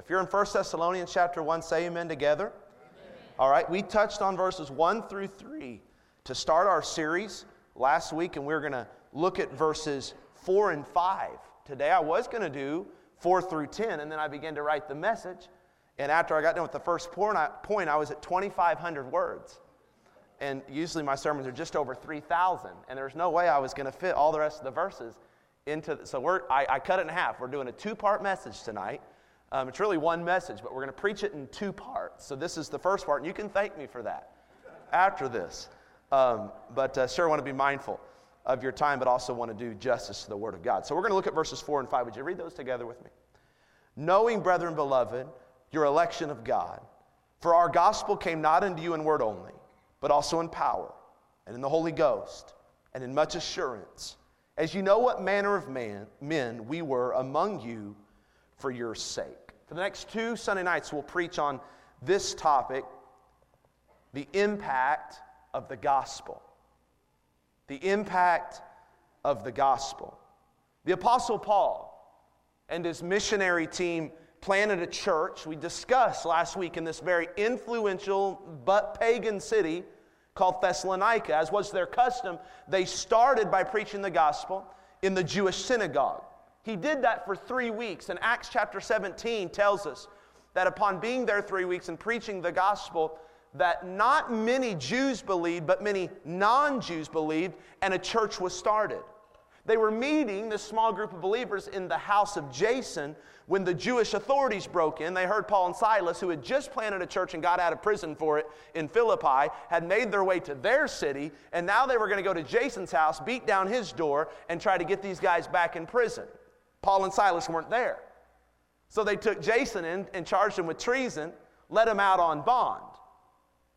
If you're in 1 Thessalonians chapter 1, say amen together. Amen. All right, we touched on verses 1 through 3 to start our series last week, and we're going to look at verses 4 and 5. Today I was going to do 4 through 10, and then I began to write the message. And after I got done with the first point, I was at 2,500 words. And usually my sermons are just over 3,000. And there's no way I was going to fit all the rest of the verses into. The, so we're, I, I, cut it in half. We're doing a two part message tonight. Um, it's really one message, but we're going to preach it in two parts. So this is the first part, and you can thank me for that after this. Um, but uh, sure, I want to be mindful of your time, but also want to do justice to the Word of God. So we're going to look at verses 4 and 5. Would you read those together with me? Knowing, brethren beloved, your election of God, for our gospel came not unto you in word only, but also in power, and in the Holy Ghost, and in much assurance, as you know what manner of man, men we were among you for your sake. For the next two Sunday nights, we'll preach on this topic the impact of the gospel. The impact of the gospel. The Apostle Paul and his missionary team planted a church. We discussed last week in this very influential but pagan city called Thessalonica. As was their custom, they started by preaching the gospel in the Jewish synagogue. He did that for three weeks, and Acts chapter 17 tells us that upon being there three weeks and preaching the gospel, that not many Jews believed, but many non Jews believed, and a church was started. They were meeting, this small group of believers, in the house of Jason when the Jewish authorities broke in. They heard Paul and Silas, who had just planted a church and got out of prison for it in Philippi, had made their way to their city, and now they were going to go to Jason's house, beat down his door, and try to get these guys back in prison. Paul and Silas weren't there. So they took Jason in and charged him with treason, let him out on bond.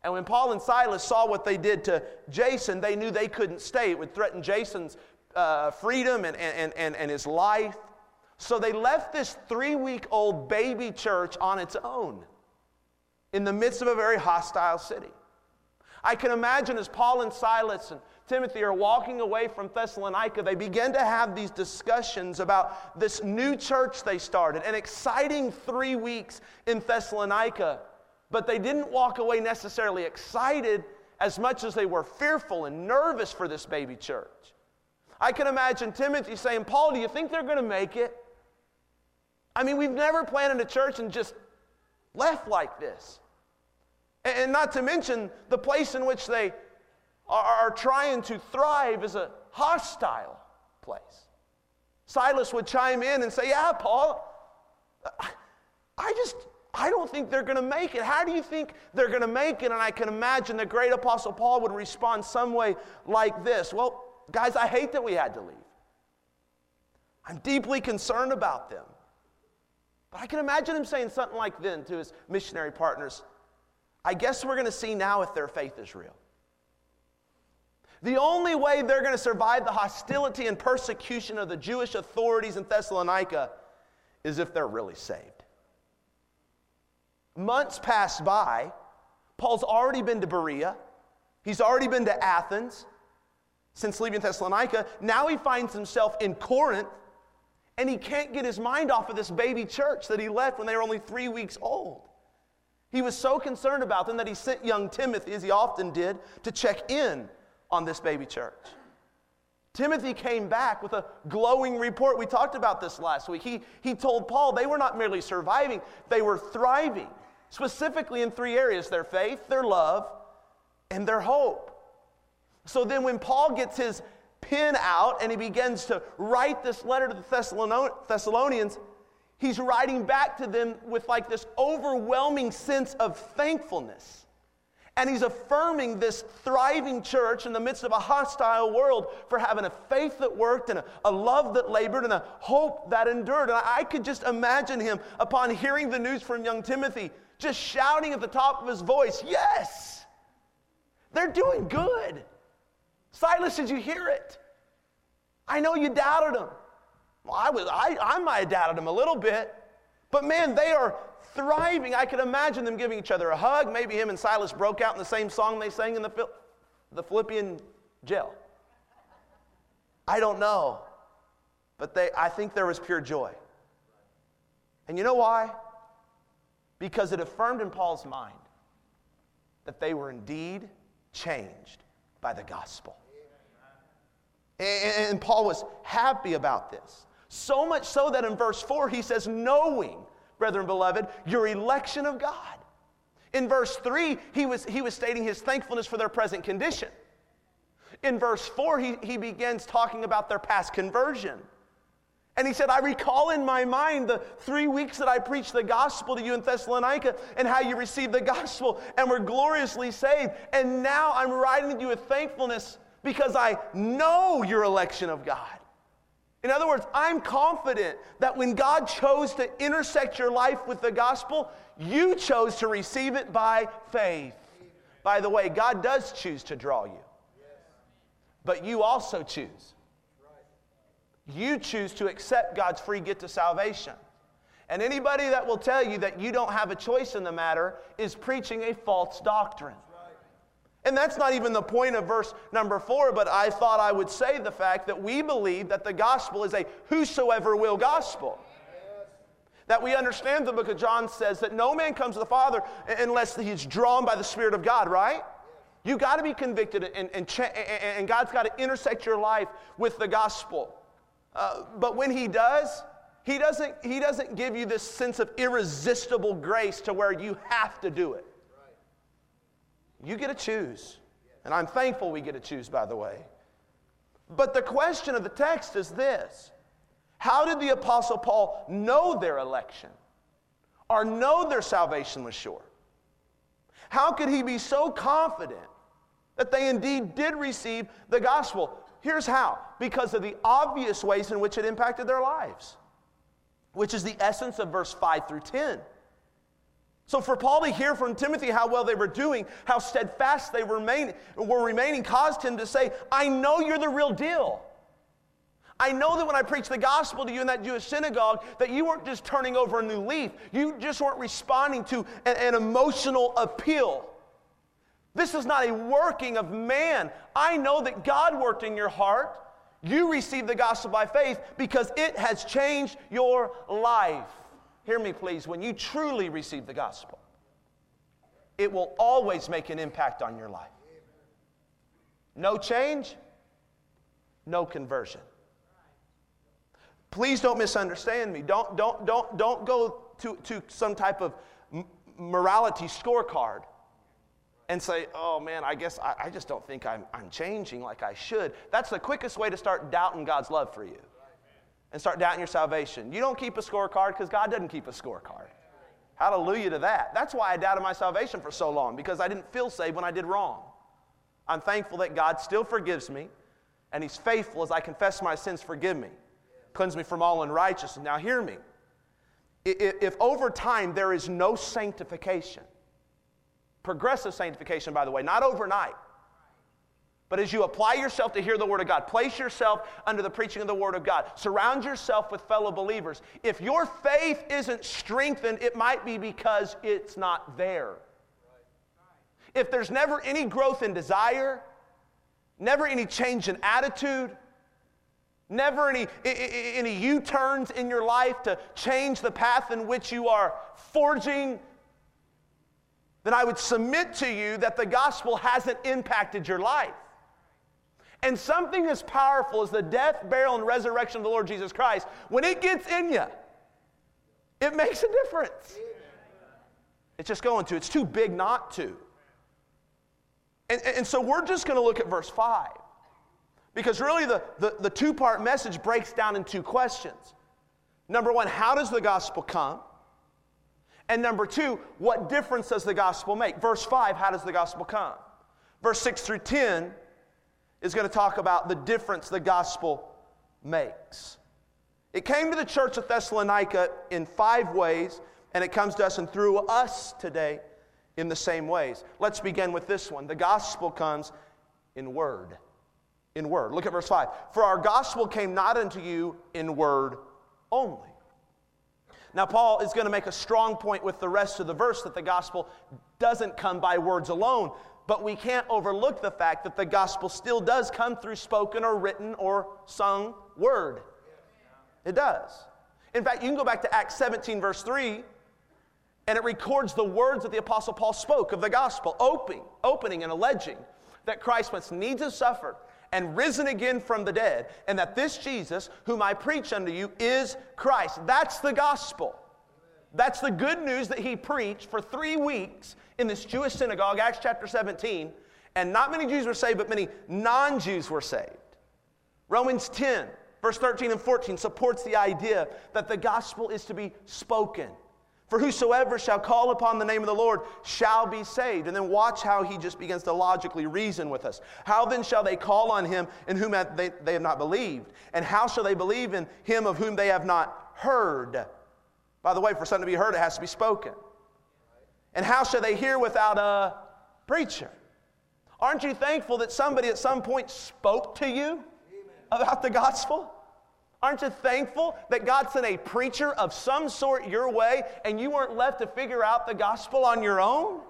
And when Paul and Silas saw what they did to Jason, they knew they couldn't stay. It would threaten Jason's uh, freedom and, and, and, and his life. So they left this three week old baby church on its own in the midst of a very hostile city. I can imagine as Paul and Silas and Timothy are walking away from Thessalonica, they begin to have these discussions about this new church they started, an exciting three weeks in Thessalonica. But they didn't walk away necessarily excited as much as they were fearful and nervous for this baby church. I can imagine Timothy saying, Paul, do you think they're going to make it? I mean, we've never planted a church and just left like this. And not to mention, the place in which they are trying to thrive is a hostile place. Silas would chime in and say, Yeah, Paul, I just, I don't think they're going to make it. How do you think they're going to make it? And I can imagine the great apostle Paul would respond some way like this Well, Guys, I hate that we had to leave. I'm deeply concerned about them. But I can imagine him saying something like then to his missionary partners I guess we're going to see now if their faith is real. The only way they're going to survive the hostility and persecution of the Jewish authorities in Thessalonica is if they're really saved. Months pass by. Paul's already been to Berea, he's already been to Athens since leaving Thessalonica. Now he finds himself in Corinth, and he can't get his mind off of this baby church that he left when they were only three weeks old. He was so concerned about them that he sent young Timothy, as he often did, to check in on this baby church. Timothy came back with a glowing report. We talked about this last week. He, he told Paul they were not merely surviving, they were thriving, specifically in three areas their faith, their love, and their hope. So then, when Paul gets his pen out and he begins to write this letter to the Thessalonians, he's writing back to them with like this overwhelming sense of thankfulness. And he's affirming this thriving church in the midst of a hostile world for having a faith that worked and a, a love that labored and a hope that endured. And I, I could just imagine him, upon hearing the news from young Timothy, just shouting at the top of his voice, Yes, they're doing good. Silas, did you hear it? I know you doubted them. Well, I, was, I, I might have doubted him a little bit. But man, they are thriving. I could imagine them giving each other a hug. Maybe him and Silas broke out in the same song they sang in the, the Philippian jail. I don't know. But they, I think there was pure joy. And you know why? because it affirmed in Paul's mind that they were indeed changed by the gospel. And Paul was happy about this. So much so that in verse 4 he says, Knowing, brethren beloved, your election of God. In verse 3, he was, he was stating his thankfulness for their present condition. In verse 4, he, he begins talking about their past conversion. And he said, I recall in my mind the three weeks that I preached the gospel to you in Thessalonica and how you received the gospel and were gloriously saved. And now I'm writing to you with thankfulness because I know your election of God. In other words, I'm confident that when God chose to intersect your life with the gospel, you chose to receive it by faith. By the way, God does choose to draw you, but you also choose. You choose to accept God's free gift of salvation. And anybody that will tell you that you don't have a choice in the matter is preaching a false doctrine. And that's not even the point of verse number four, but I thought I would say the fact that we believe that the gospel is a whosoever will gospel. That we understand the book of John says that no man comes to the Father unless he's drawn by the Spirit of God, right? You got to be convicted, and, and, and God's got to intersect your life with the gospel. Uh, but when He does, he doesn't, he doesn't give you this sense of irresistible grace to where you have to do it. You get to choose. And I'm thankful we get to choose, by the way. But the question of the text is this How did the Apostle Paul know their election or know their salvation was sure? How could he be so confident that they indeed did receive the gospel? Here's how because of the obvious ways in which it impacted their lives, which is the essence of verse 5 through 10. So for Paul to hear from Timothy how well they were doing, how steadfast they were remaining, were remaining, caused him to say, I know you're the real deal. I know that when I preached the gospel to you in that Jewish synagogue, that you weren't just turning over a new leaf. You just weren't responding to an, an emotional appeal. This is not a working of man. I know that God worked in your heart. You received the gospel by faith because it has changed your life. Hear me, please. When you truly receive the gospel, it will always make an impact on your life. No change, no conversion. Please don't misunderstand me. Don't, don't, don't, don't go to, to some type of morality scorecard and say, oh man, I guess I, I just don't think I'm, I'm changing like I should. That's the quickest way to start doubting God's love for you and start doubting your salvation. You don't keep a scorecard because God doesn't keep a scorecard. Hallelujah to that. That's why I doubted my salvation for so long because I didn't feel saved when I did wrong. I'm thankful that God still forgives me and He's faithful as I confess my sins, forgive me, cleanse me from all unrighteousness. Now, hear me. If over time there is no sanctification, progressive sanctification, by the way, not overnight, but as you apply yourself to hear the Word of God, place yourself under the preaching of the Word of God, surround yourself with fellow believers. If your faith isn't strengthened, it might be because it's not there. If there's never any growth in desire, never any change in attitude, never any, any U turns in your life to change the path in which you are forging, then I would submit to you that the gospel hasn't impacted your life. And something as powerful as the death, burial, and resurrection of the Lord Jesus Christ, when it gets in you, it makes a difference. It's just going to. It's too big not to. And, and so we're just going to look at verse 5. Because really, the, the, the two part message breaks down in two questions. Number one, how does the gospel come? And number two, what difference does the gospel make? Verse 5, how does the gospel come? Verse 6 through 10, is going to talk about the difference the gospel makes. It came to the church of Thessalonica in five ways, and it comes to us and through us today in the same ways. Let's begin with this one. The gospel comes in word. In word. Look at verse 5. For our gospel came not unto you in word only. Now, Paul is going to make a strong point with the rest of the verse that the gospel doesn't come by words alone, but we can't overlook the fact that the gospel still does come through spoken or written or sung word. It does. In fact, you can go back to Acts 17, verse 3, And it records the words that the Apostle Paul spoke of the gospel, opening, opening and alleging that Christ must needs have suffered and risen again from the dead, and that this Jesus, whom I preach unto you, is Christ. That's the gospel. That's the good news that he preached for three weeks in this Jewish synagogue, Acts chapter 17. And not many Jews were saved, but many non Jews were saved. Romans 10, verse 13 and 14 supports the idea that the gospel is to be spoken. For whosoever shall call upon the name of the Lord shall be saved. And then watch how he just begins to logically reason with us. How then shall they call on him in whom they, they have not believed? And how shall they believe in him of whom they have not heard? By the way, for something to be heard, it has to be spoken. And how shall they hear without a preacher? Aren't you thankful that somebody at some point spoke to you about the gospel? Aren't you thankful that God sent a preacher of some sort your way and you weren't left to figure out the gospel on your own?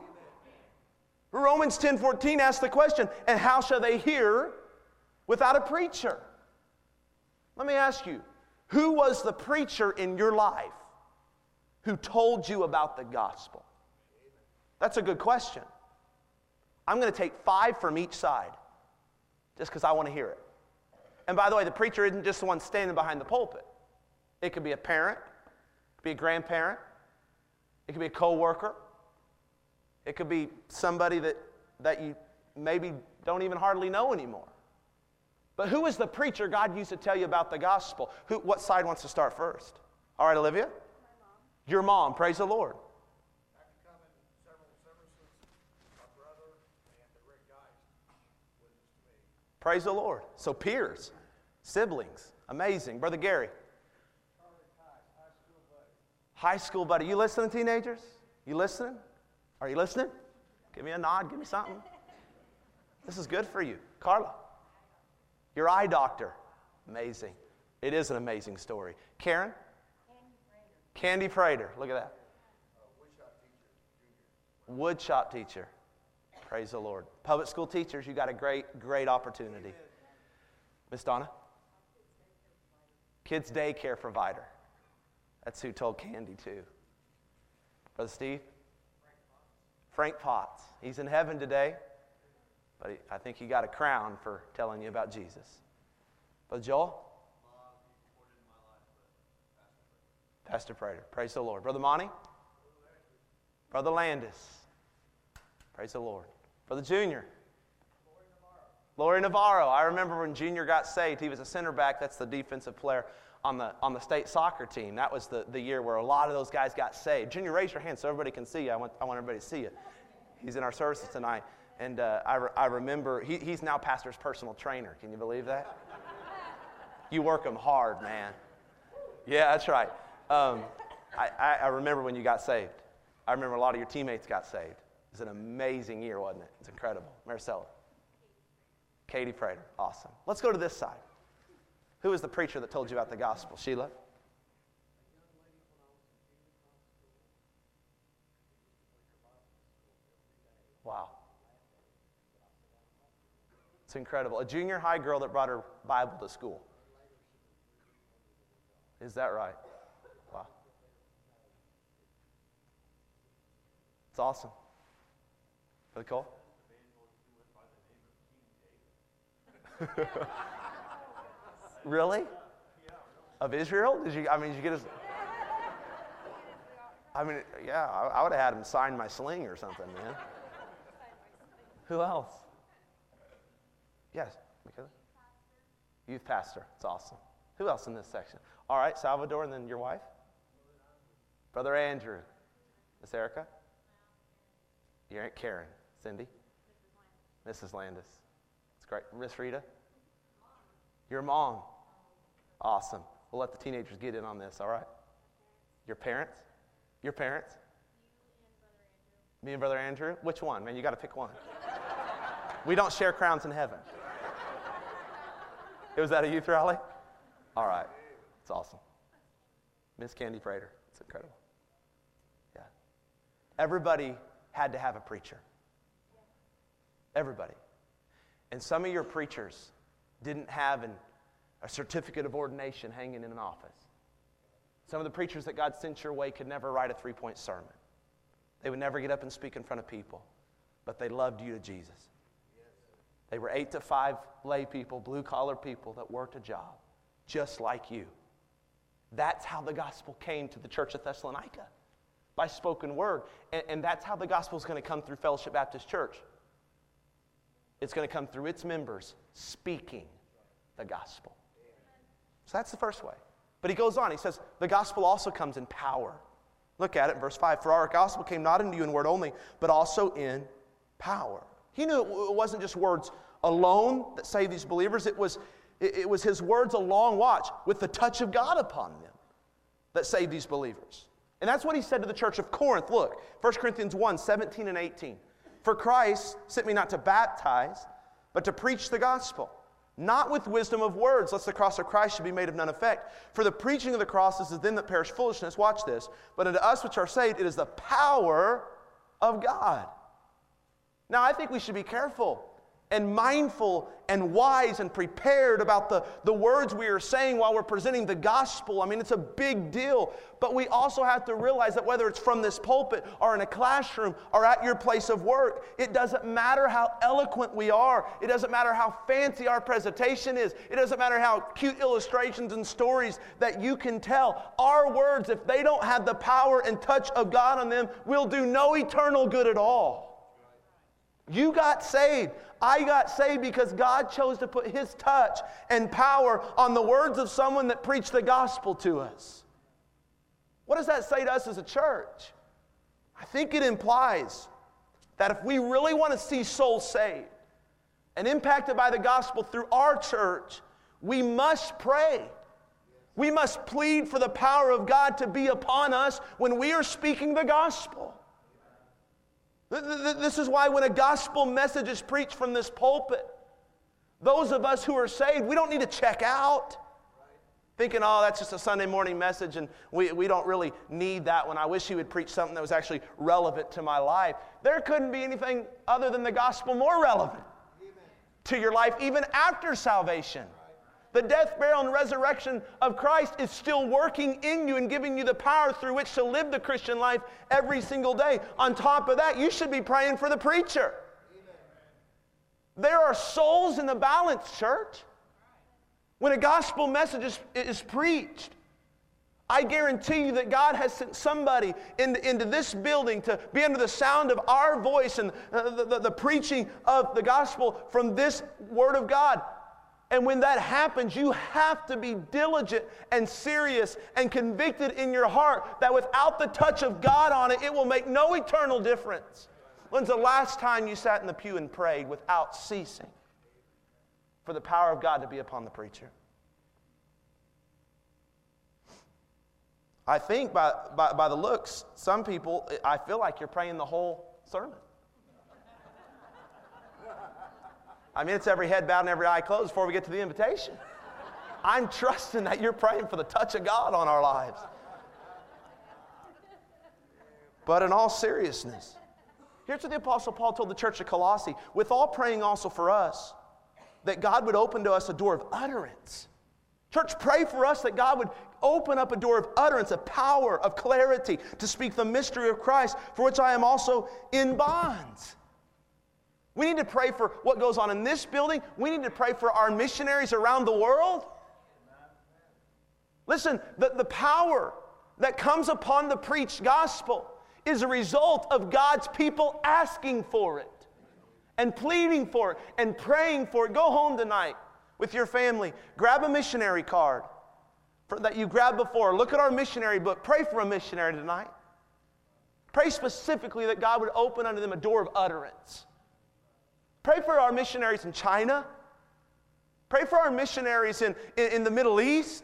Romans 10 14 asks the question, and how shall they hear without a preacher? Let me ask you, who was the preacher in your life who told you about the gospel? That's a good question. I'm going to take five from each side just because I want to hear it. And by the way, the preacher isn't just the one standing behind the pulpit. It could be a parent, it could be a grandparent, it could be a coworker, it could be somebody that, that you maybe don't even hardly know anymore. But who is the preacher God used to tell you about the gospel? Who, what side wants to start first? All right, Olivia? Your mom, praise the Lord. Praise the Lord. So, peers, siblings, amazing. Brother Gary. High school buddy. You listening, teenagers? You listening? Are you listening? Give me a nod. Give me something. This is good for you. Carla, your eye doctor. Amazing. It is an amazing story. Karen? Candy Prater. Look at that. Woodshop teacher. Praise the Lord. Public school teachers, you got a great, great opportunity. Miss Donna? Kids daycare provider. That's who told Candy too. Brother Steve? Frank Potts. He's in heaven today, but I think he got a crown for telling you about Jesus. Brother Joel? Pastor Prater. Praise the Lord. Brother Monty? Brother Landis. Praise the Lord. Brother Junior. Laurie Navarro. I remember when Junior got saved, he was a center back. That's the defensive player on the, on the state soccer team. That was the, the year where a lot of those guys got saved. Junior, raise your hand so everybody can see you. I want, I want everybody to see you. He's in our services tonight. And uh, I, re- I remember, he, he's now pastor's personal trainer. Can you believe that? you work him hard, man. Yeah, that's right. Um, I, I, remember when you got saved. I remember a lot of your teammates got saved. It was an amazing year, wasn't it? It's incredible. Maricela. Katie Prater. Awesome. Let's go to this side. Who is the preacher that told you about the gospel? Sheila? Wow. It's incredible. A junior high girl that brought her Bible to school. Is that right? Wow. It's awesome. Brother Cole? really? Of Israel? Did you? I mean, did you get his? I mean, yeah, I, I would have had him sign my sling or something, man. Who else? Yes, Michaela? Youth pastor. It's awesome. Who else in this section? All right, Salvador, and then your wife? Brother Andrew. Miss Erica? Your Aunt Karen. Cindy? Mrs. Landis. It's great. Miss Rita? Your mom. Awesome. We'll let the teenagers get in on this, all right? Your parents? Your parents? Me and Brother Andrew? Which one? Man, you got to pick one. we don't share crowns in heaven. It was at a youth rally? All right. It's awesome. Miss Candy Prater. It's incredible. Yeah. Everybody had to have a preacher. Everybody. And some of your preachers didn't have an, a certificate of ordination hanging in an office. Some of the preachers that God sent your way could never write a three point sermon. They would never get up and speak in front of people, but they loved you to Jesus. They were eight to five lay people, blue collar people that worked a job just like you. That's how the gospel came to the church of Thessalonica by spoken word. And, and that's how the gospel is going to come through Fellowship Baptist Church. It's going to come through its members speaking the gospel. So that's the first way. But he goes on, he says, the gospel also comes in power. Look at it, verse 5. For our gospel came not into you in word only, but also in power. He knew it wasn't just words alone that saved these believers, it was, it was his words along, watch, with the touch of God upon them that saved these believers. And that's what he said to the church of Corinth. Look, 1 Corinthians 1 17 and 18. For Christ sent me not to baptize, but to preach the gospel, not with wisdom of words, lest the cross of Christ should be made of none effect. For the preaching of the cross is to them that perish foolishness. Watch this. But unto us which are saved, it is the power of God. Now, I think we should be careful and mindful and wise and prepared about the, the words we are saying while we're presenting the gospel. I mean, it's a big deal. But we also have to realize that whether it's from this pulpit or in a classroom or at your place of work, it doesn't matter how eloquent we are. It doesn't matter how fancy our presentation is. It doesn't matter how cute illustrations and stories that you can tell. Our words, if they don't have the power and touch of God on them, will do no eternal good at all. You got saved. I got saved because God chose to put His touch and power on the words of someone that preached the gospel to us. What does that say to us as a church? I think it implies that if we really want to see souls saved and impacted by the gospel through our church, we must pray. We must plead for the power of God to be upon us when we are speaking the gospel. This is why when a gospel message is preached from this pulpit, those of us who are saved, we don't need to check out. Thinking, oh, that's just a Sunday morning message and we, we don't really need that one. I wish he would preach something that was actually relevant to my life. There couldn't be anything other than the gospel more relevant Amen. to your life, even after salvation. The death, burial, and resurrection of Christ is still working in you and giving you the power through which to live the Christian life every single day. On top of that, you should be praying for the preacher. There are souls in the balance, church. When a gospel message is, is preached, I guarantee you that God has sent somebody into, into this building to be under the sound of our voice and uh, the, the, the preaching of the gospel from this word of God. And when that happens, you have to be diligent and serious and convicted in your heart that without the touch of God on it, it will make no eternal difference. When's the last time you sat in the pew and prayed without ceasing for the power of God to be upon the preacher? I think by, by, by the looks, some people, I feel like you're praying the whole sermon. I mean, it's every head bowed and every eye closed before we get to the invitation. I'm trusting that you're praying for the touch of God on our lives. But in all seriousness, here's what the Apostle Paul told the church of Colossae with all praying also for us, that God would open to us a door of utterance. Church, pray for us that God would open up a door of utterance, of power, of clarity to speak the mystery of Christ, for which I am also in bonds. We need to pray for what goes on in this building. We need to pray for our missionaries around the world. Listen, the, the power that comes upon the preached gospel is a result of God's people asking for it and pleading for it and praying for it. Go home tonight with your family, grab a missionary card that you grabbed before. Look at our missionary book. Pray for a missionary tonight. Pray specifically that God would open unto them a door of utterance Pray for our missionaries in China. Pray for our missionaries in, in, in, the Middle East.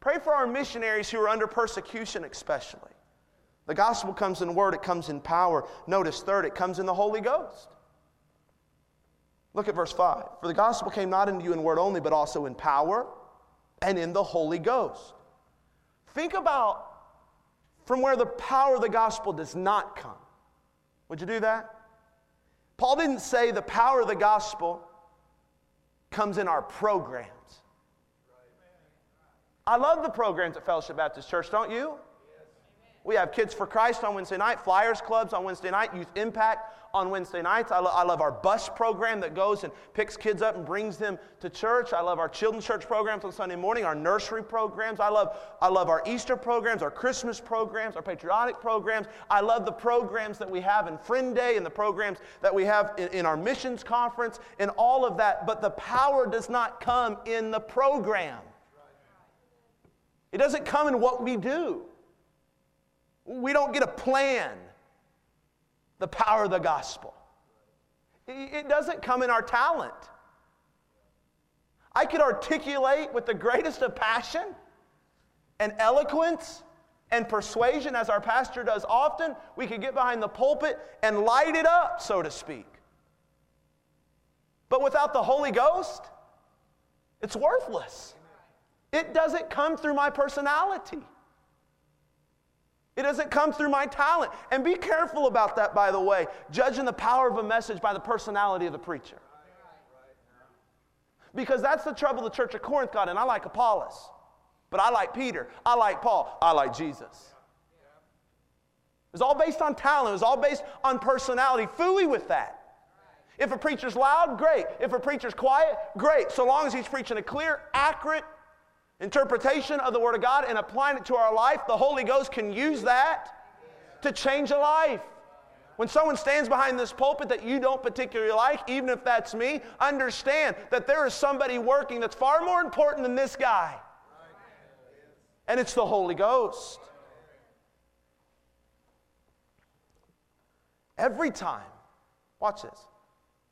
Pray for our missionaries who are under persecution, especially. The gospel comes in word, it comes in power. Notice, third, it comes in the Holy Ghost. Look at verse 5. For the gospel came not into you in word only, but also in power and in the Holy Ghost. Think about from where the power of the gospel does not come. Would you do that? Paul didn't say the power of the gospel comes in our programs. I love the programs at Fellowship Baptist Church, don't you? We have Kids for Christ on Wednesday night, Flyers Clubs on Wednesday night, Youth Impact on Wednesday nights. I, lo- I, love our bus program that goes and picks kids up and brings them to church. I love our children's church programs on Sunday morning, our nursery programs. I love, I love our Easter programs, our Christmas programs, our patriotic programs. I love the programs that we have in Friend Day and the programs that we have in, in our missions conference and all of that. But the power does not come in the program. It doesn't come in what we do. We don't get a plan, the power of the gospel. It doesn't come in our talent. I could articulate with the greatest of passion and eloquence and persuasion, as our pastor does often. We could get behind the pulpit and light it up, so to speak. But without the Holy Ghost, it's worthless. It doesn't come through my personality. It doesn't come through my talent. And be careful about that, by the way, judging the power of a message by the personality of the preacher. Because that's the trouble the church of Corinth got in. I like Apollos, but I like Peter. I like Paul. I like Jesus. It was all based on talent, it was all based on personality. Fooey with that. If a preacher's loud, great. If a preacher's quiet, great. So long as he's preaching a clear, accurate, interpretation of the Word of God and applying it to our life, the Holy Ghost can use that to change a life. When someone stands behind this pulpit that you don't particularly like, even if that's me, understand that there is somebody working that's far more important than this guy. And it's the Holy Ghost. Every time, watch this,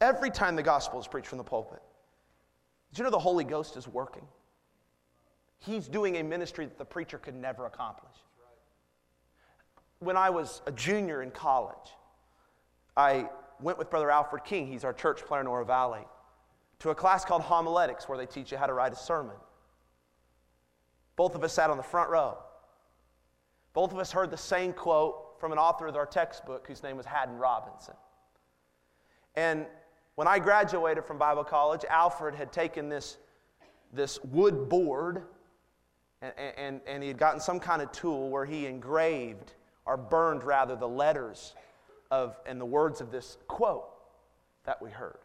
every time the gospel is preached from the pulpit, did you know the Holy Ghost is working? He's doing a ministry that the preacher could never accomplish. When I was a junior in college, I went with Brother Alfred King, he's our church planter in Oro Valley, to a class called Homiletics where they teach you how to write a sermon. Both of us sat on the front row. Both of us heard the same quote from an author of our textbook whose name was Haddon Robinson. And when I graduated from Bible college, Alfred had taken this, this wood board and, and, and he had gotten some kind of tool where he engraved or burned rather the letters of and the words of this quote that we heard.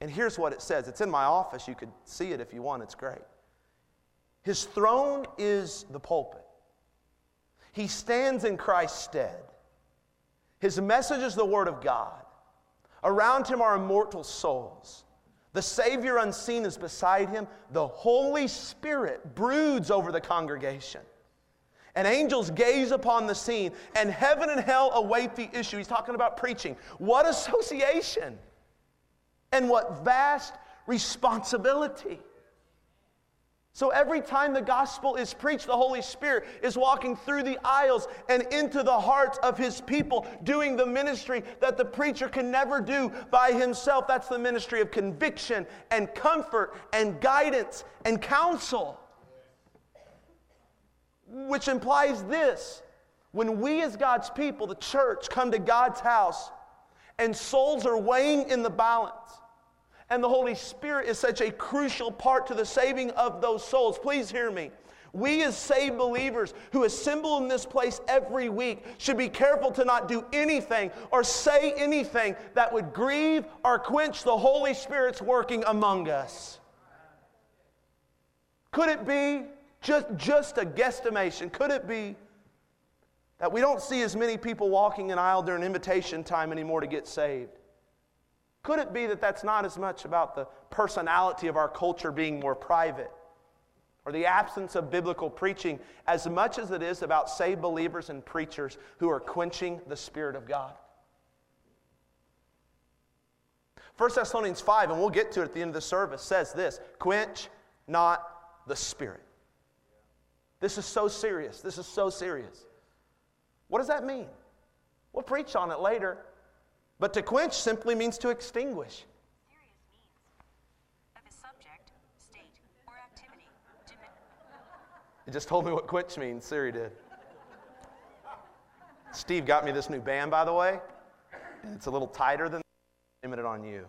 And here's what it says. It's in my office. You could see it if you want. It's great. His throne is the pulpit. He stands in Christ's stead. His message is the word of God. Around him are immortal souls. The Savior unseen is beside him. The Holy Spirit broods over the congregation. And angels gaze upon the scene, and heaven and hell await the issue. He's talking about preaching. What association! And what vast responsibility. So every time the gospel is preached, the Holy Spirit is walking through the aisles and into the hearts of his people, doing the ministry that the preacher can never do by himself. That's the ministry of conviction and comfort and guidance and counsel. Which implies this when we, as God's people, the church, come to God's house and souls are weighing in the balance and the Holy Spirit is such a crucial part to the saving of those souls. Please hear me. We, as saved believers who assemble in this place every week, should be careful to not do anything or say anything that would grieve or quench the Holy Spirit's working among us. Could it be just, just a guesstimation? Could it be that we don't see as many people walking an aisle during invitation time anymore to get saved? Could it be that that's not as much about the personality of our culture being more private or the absence of biblical preaching as much as it is about saved believers and preachers who are quenching the Spirit of God? 1 Thessalonians 5, and we'll get to it at the end of the service, says this quench not the Spirit. This is so serious. This is so serious. What does that mean? We'll preach on it later. But to quench simply means to extinguish. Subject, state, or activity. it just told me what quench means. Siri did. Steve got me this new band, by the way. And it's a little tighter than I'm it on you.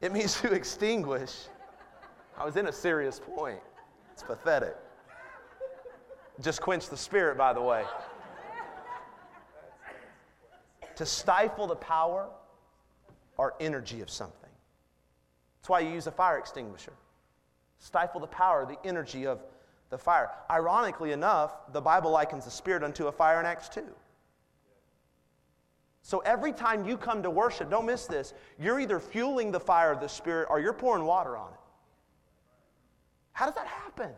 It means to extinguish. I was in a serious point. It's pathetic. just quench the spirit, by the way. To stifle the power or energy of something. That's why you use a fire extinguisher. Stifle the power, the energy of the fire. Ironically enough, the Bible likens the Spirit unto a fire in Acts 2. So every time you come to worship, don't miss this, you're either fueling the fire of the Spirit or you're pouring water on it. How does that happen?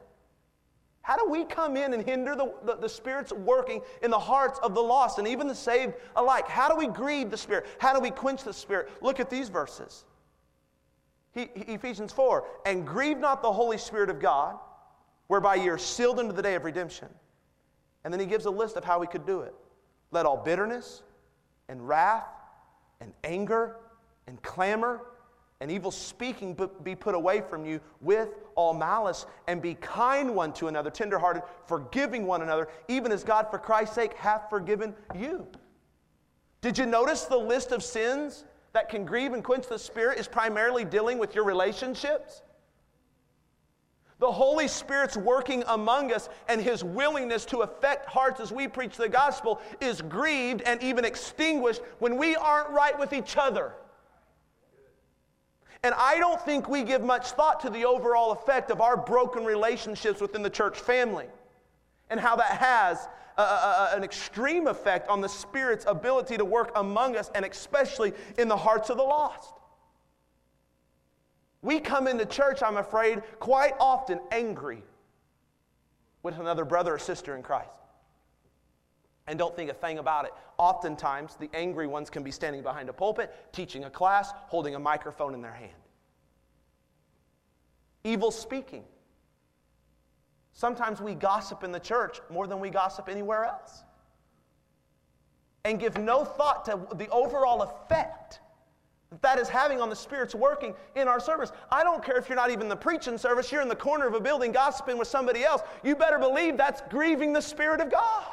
How do we come in and hinder the, the, the, Spirit's working in the hearts of the lost and even the saved alike? How do we grieve the Spirit? How do we quench the Spirit? Look at these verses. He, Ephesians 4 And grieve not the Holy Spirit of God, whereby ye are sealed unto the day of redemption. And then he gives a list of how we could do it. Let all bitterness and wrath and anger and clamor and evil speaking be put away from you with all malice, and be kind one to another, tenderhearted, forgiving one another, even as God, for Christ's sake, hath forgiven you. Did you notice the list of sins that can grieve and quench the Spirit is primarily dealing with your relationships? The Holy Spirit's working among us and His willingness to affect hearts as we preach the gospel is grieved and even extinguished when we aren't right with each other. And I don't think we give much thought to the overall effect of our broken relationships within the church family and how that has a, a, an extreme effect on the Spirit's ability to work among us and especially in the hearts of the lost. We come into church, I'm afraid, quite often angry with another brother or sister in Christ and don't think a thing about it. Oftentimes, the angry ones can be standing behind a pulpit, teaching a class, holding a microphone in their hand. Evil speaking. Sometimes we gossip in the church more than we gossip anywhere else. And give no thought to the overall effect that that is having on the Spirit's working in our service. I don't care if you're not even the preaching service, you're in the corner of a building gossiping with somebody else. You better believe that's grieving the Spirit of God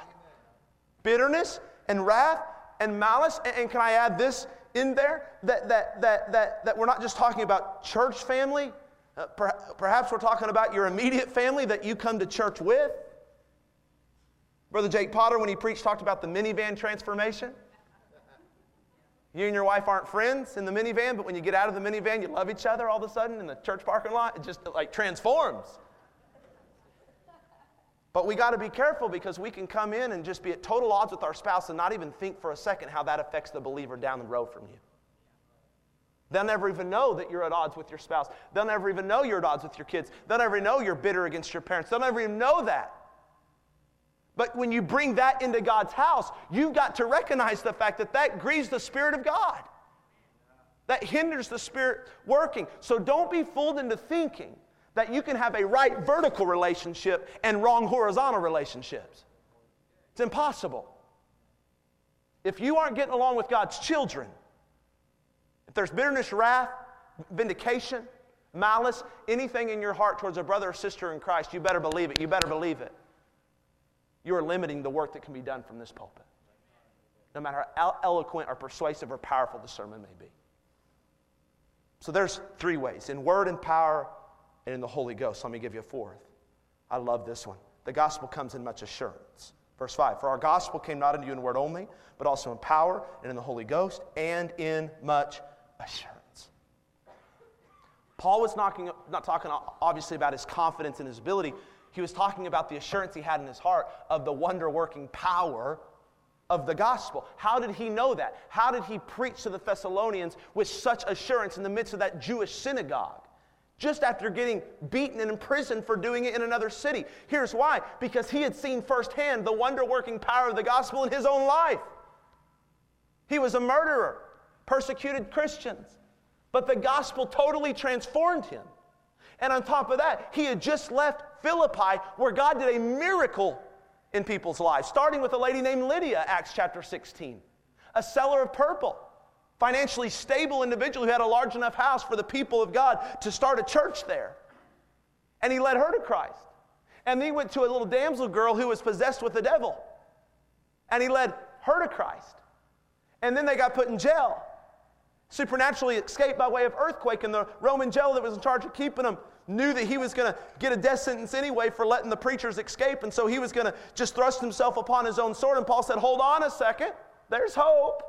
bitterness and wrath and malice. And, and can I add this in there? That, that, that, that, that we're not just talking about church family, uh, per, perhaps we're talking about your immediate family that you come to church with. Brother Jake Potter, when he preached, talked about the minivan transformation. You and your wife aren't friends in the minivan, but when you get out of the minivan, you love each other all of a sudden in the church parking lot. It just like transforms. But we got to be careful because we can come in and just be at total odds with our spouse and not even think for a second how that affects the believer down the road from you. They'll never even know that you're at odds with your spouse. They'll never even know you're at odds with your kids. They'll never know you're bitter against your parents. They'll never even know that. But when you bring that into God's house, you've got to recognize the fact that that grieves the Spirit of God. That hinders the Spirit working. So don't be fooled into thinking that you can have a right vertical relationship and wrong horizontal relationships. It's impossible. If you aren't getting along with God's children, if there's bitterness, wrath, vindication, malice, anything in your heart towards a brother or sister in Christ, you better believe it. You better believe it. You are limiting the work that can be done from this pulpit, no matter how eloquent or persuasive or powerful the sermon may be. So there's three ways in word and power, and in the Holy Ghost. Let me give you a fourth. I love this one. The gospel comes in much assurance. Verse 5 For our gospel came not unto you in word only, but also in power and in the Holy Ghost and in much assurance. Paul was knocking, not talking obviously about his confidence and his ability. He was talking about the assurance he had in his heart of the wonder working power of the gospel. How did he know that? How did he preach to the Thessalonians with such assurance in the midst of that Jewish synagogue? Just after getting beaten and imprisoned for doing it in another city. Here's why because he had seen firsthand the wonder working power of the gospel in his own life. He was a murderer, persecuted Christians, but the gospel totally transformed him. And on top of that, he had just left Philippi where God did a miracle in people's lives, starting with a lady named Lydia, Acts chapter 16, a seller of purple financially stable individual who had a large enough house for the people of God to start a church there. And he led her to Christ. And then he went to a little damsel girl who was possessed with the devil. And he led her to Christ. And then they got put in jail. Supernaturally escaped by way of earthquake, and the Roman jail that was in charge of keeping them knew that he was going to get a death sentence anyway for letting the preachers escape, and so he was going to just thrust himself upon his own sword. And Paul said, Hold on a second, there's hope.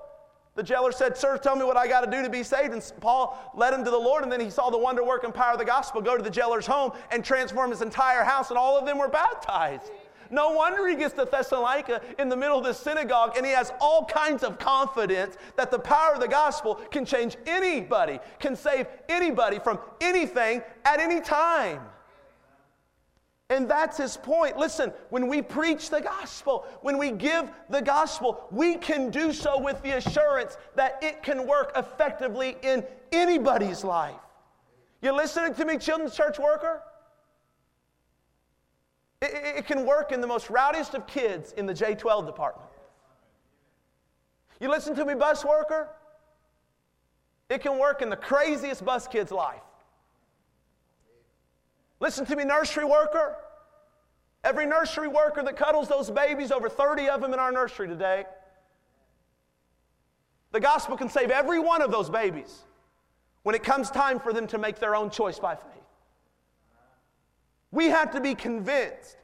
The jailer said, Sir, tell me what I got to do to be saved. And Paul led him to the Lord, and then he saw the wonder working power of the gospel go to the jailer's home and transform his entire house, and all of them were baptized. No wonder he gets to Thessalonica in the middle of the synagogue and he has all kinds of confidence that the power of the gospel can change anybody, can save anybody from anything at any time. And that's his point. Listen, when we preach the gospel, when we give the gospel, we can do so with the assurance that it can work effectively in anybody's life. You listening to me, children's church worker? It, it, can work in the most rowdiest of kids in the J 12 department. You listen to me, bus worker? It can work in the craziest bus kid's life. Listen to me, nursery worker. Every nursery worker that cuddles those babies, over 30 of them in our nursery today, the gospel can save every one of those babies when it comes time for them to make their own choice by faith. We have to be convinced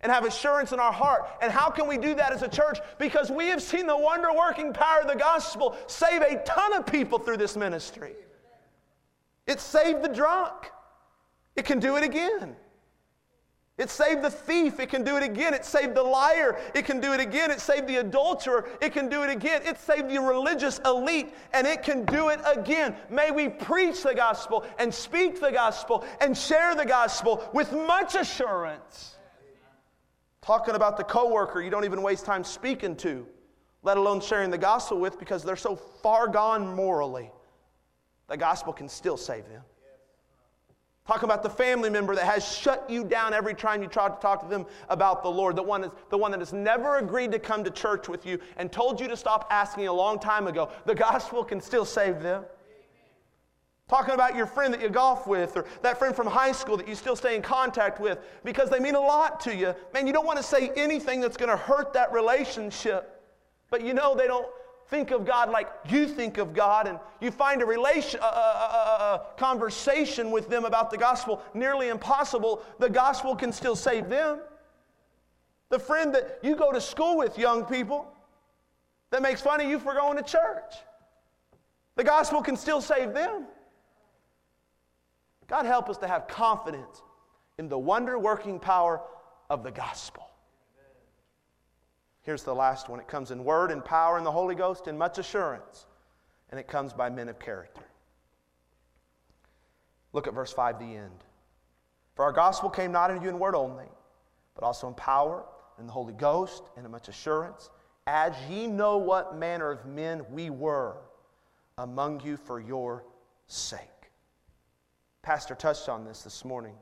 and have assurance in our heart. And how can we do that as a church? Because we have seen the wonder working power of the gospel save a ton of people through this ministry. It saved the drunk, it can do it again. It saved the thief. It can do it again. It saved the liar. It can do it again. It saved the adulterer. It can do it again. It saved the religious elite, and it can do it again. May we preach the gospel and speak the gospel and share the gospel with much assurance. Talking about the coworker you don't even waste time speaking to, let alone sharing the gospel with because they're so far gone morally. The gospel can still save them. Talk about the family member that has shut you down every time you try to talk to them about the Lord. The one, is, the one that has never agreed to come to church with you and told you to stop asking a long time ago. The gospel can still save them. Talking about your friend that you golf with or that friend from high school that you still stay in contact with because they mean a lot to you. Man, you don't want to say anything that's going to hurt that relationship. But you know they don't think of God like you think of God, and you find a relation, a, a, a, conversation with them about the gospel nearly impossible, the gospel can still save them. The friend that you go to school with, young people, that makes fun of you for going to church, the gospel can still save them. God help us to have confidence in the wonder working power of the gospel. Here's the last one it comes in word and power and the Holy Ghost and much assurance, and it comes by men of character. Look at verse 5, the end. For our gospel came not unto you in word only, but also in power, and the Holy Ghost, and in much assurance, as ye know what manner of men we were among you for your sake. Pastor touched on this this morning.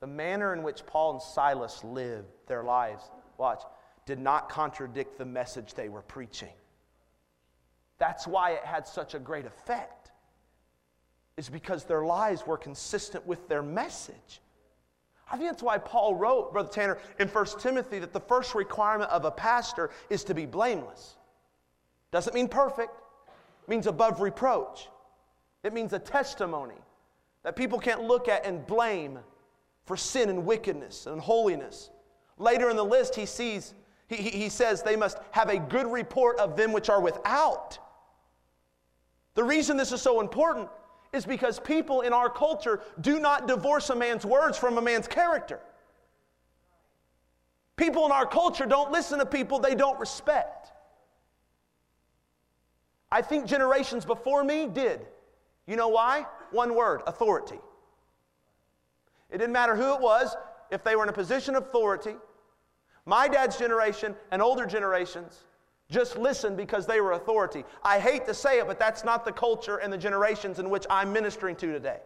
The manner in which Paul and Silas lived their lives, watch, did not contradict the message they were preaching. That's why it had such a great effect, is because their lives were consistent with their message. I think that's why Paul wrote, Brother Tanner, in 1 Timothy that the first requirement of a pastor is to be blameless. Doesn't mean perfect, it means above reproach. It means a testimony that people can't look at and blame for sin and wickedness and holiness. Later in the list, he sees he, he says they must have a good report of them which are without. The reason this is so important is because people in our culture do not divorce a man's words from a man's character. People in our culture don't listen to people they don't respect. I think generations before me did. You know why? One word authority. It didn't matter who it was, if they were in a position of authority, my dad's generation and older generations just listened because they were authority. I hate to say it, but that's not the culture and the generations in which I'm ministering to today.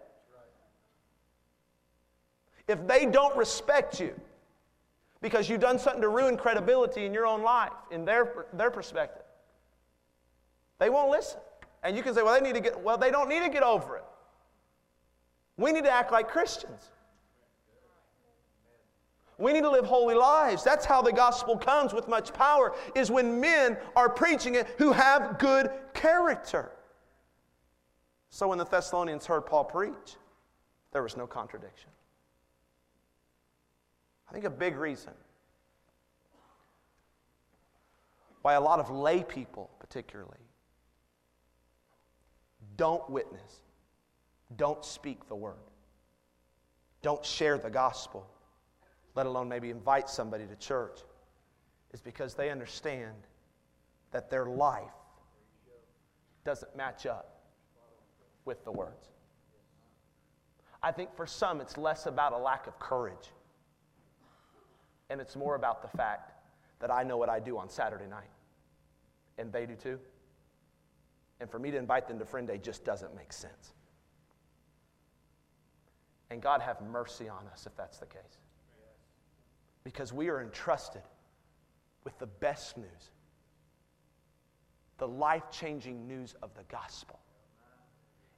If they don't respect you because you've done something to ruin credibility in your own life, in their, their perspective, they won't listen. And you can say, well, they need to get, well, they don't need to get over it. We need to act like Christians. We need to live holy lives. That's how the gospel comes with much power, is when men are preaching it who have good character. So when the Thessalonians heard Paul preach, there was no contradiction. I think a big reason why a lot of lay people, particularly, don't witness, don't speak the word, don't share the gospel, let alone maybe invite somebody to church, is because they understand that their life doesn't match up with the words. I think for some, it's less about a lack of courage, and it's more about the fact that I know what I do on Saturday night, and they do too. And for me to invite them to Friend Day just doesn't make sense. And God have mercy on us if that's the case. Because we are entrusted with the best news, the life changing news of the gospel.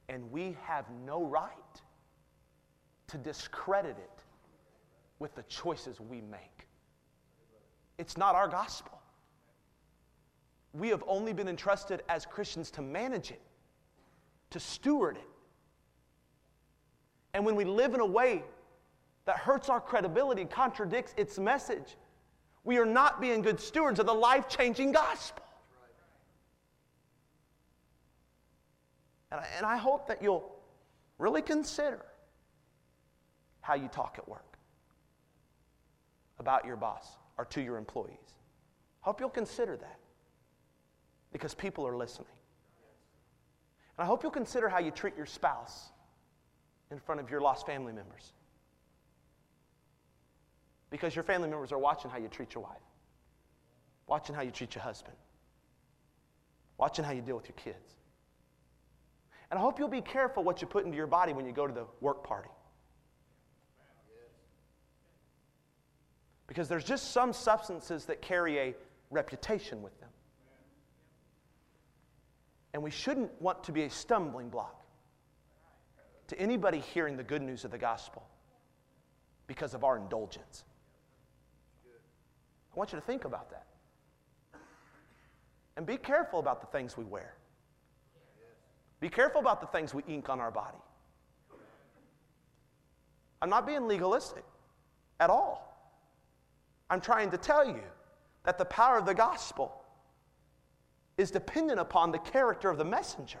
And we have no right to discredit it with the choices we make. It's not our gospel. We have only been entrusted as Christians to manage it, to steward it. And when we live in a way that hurts our credibility, contradicts its message, we are not being good stewards of the life changing gospel. And I, and I hope that you'll really consider how you talk at work about your boss or to your employees. Hope you'll consider that because people are listening. And I hope you'll consider how you treat your spouse in front of your lost family members. Because your family members are watching how you treat your wife, watching how you treat your husband, watching how you deal with your kids. And I hope you'll be careful what you put into your body when you go to the work party. Because there's just some substances that carry a reputation with them. And we shouldn't want to be a stumbling block to anybody hearing the good news of the gospel because of our indulgence. I want you to think about that. And be careful about the things we wear. Be careful about the things we ink on our body. I'm not being legalistic at all. I'm trying to tell you that the power of the gospel is dependent upon the character of the messenger.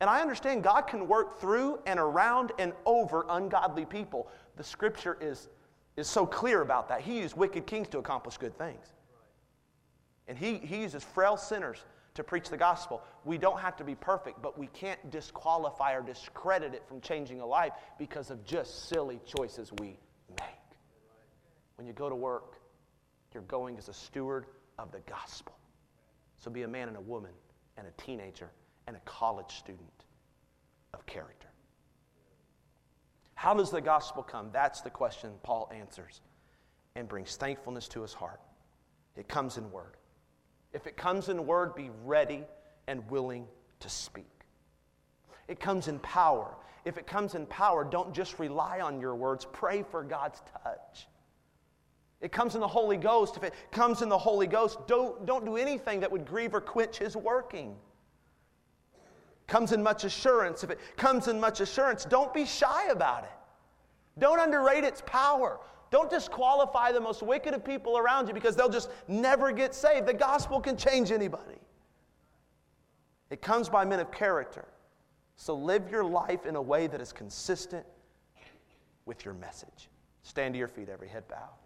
And I understand God can work through and around and over ungodly people. The scripture is, is so clear about that. He used wicked kings to accomplish good things. And he, he uses frail sinners to preach the gospel. We don't have to be perfect, but we can't disqualify or discredit it from changing a life because of just silly choices we make. When you go to work, you're going as a steward of the gospel. So be a man and a woman and a teenager and a college student of character. How does the gospel come? That's the question Paul answers and brings thankfulness to his heart. It comes in word. If it comes in word, be ready and willing to speak. It comes in power. If it comes in power, don't just rely on your words, pray for God's touch. It comes in the Holy Ghost. If it comes in the Holy Ghost, don't, don't do anything that would grieve or quench his working. Comes in much assurance. If it comes in much assurance, don't be shy about it. Don't underrate its power. Don't disqualify the most wicked of people around you because they'll just never get saved. The gospel can change anybody. It comes by men of character. So live your life in a way that is consistent with your message. Stand to your feet, every head bowed.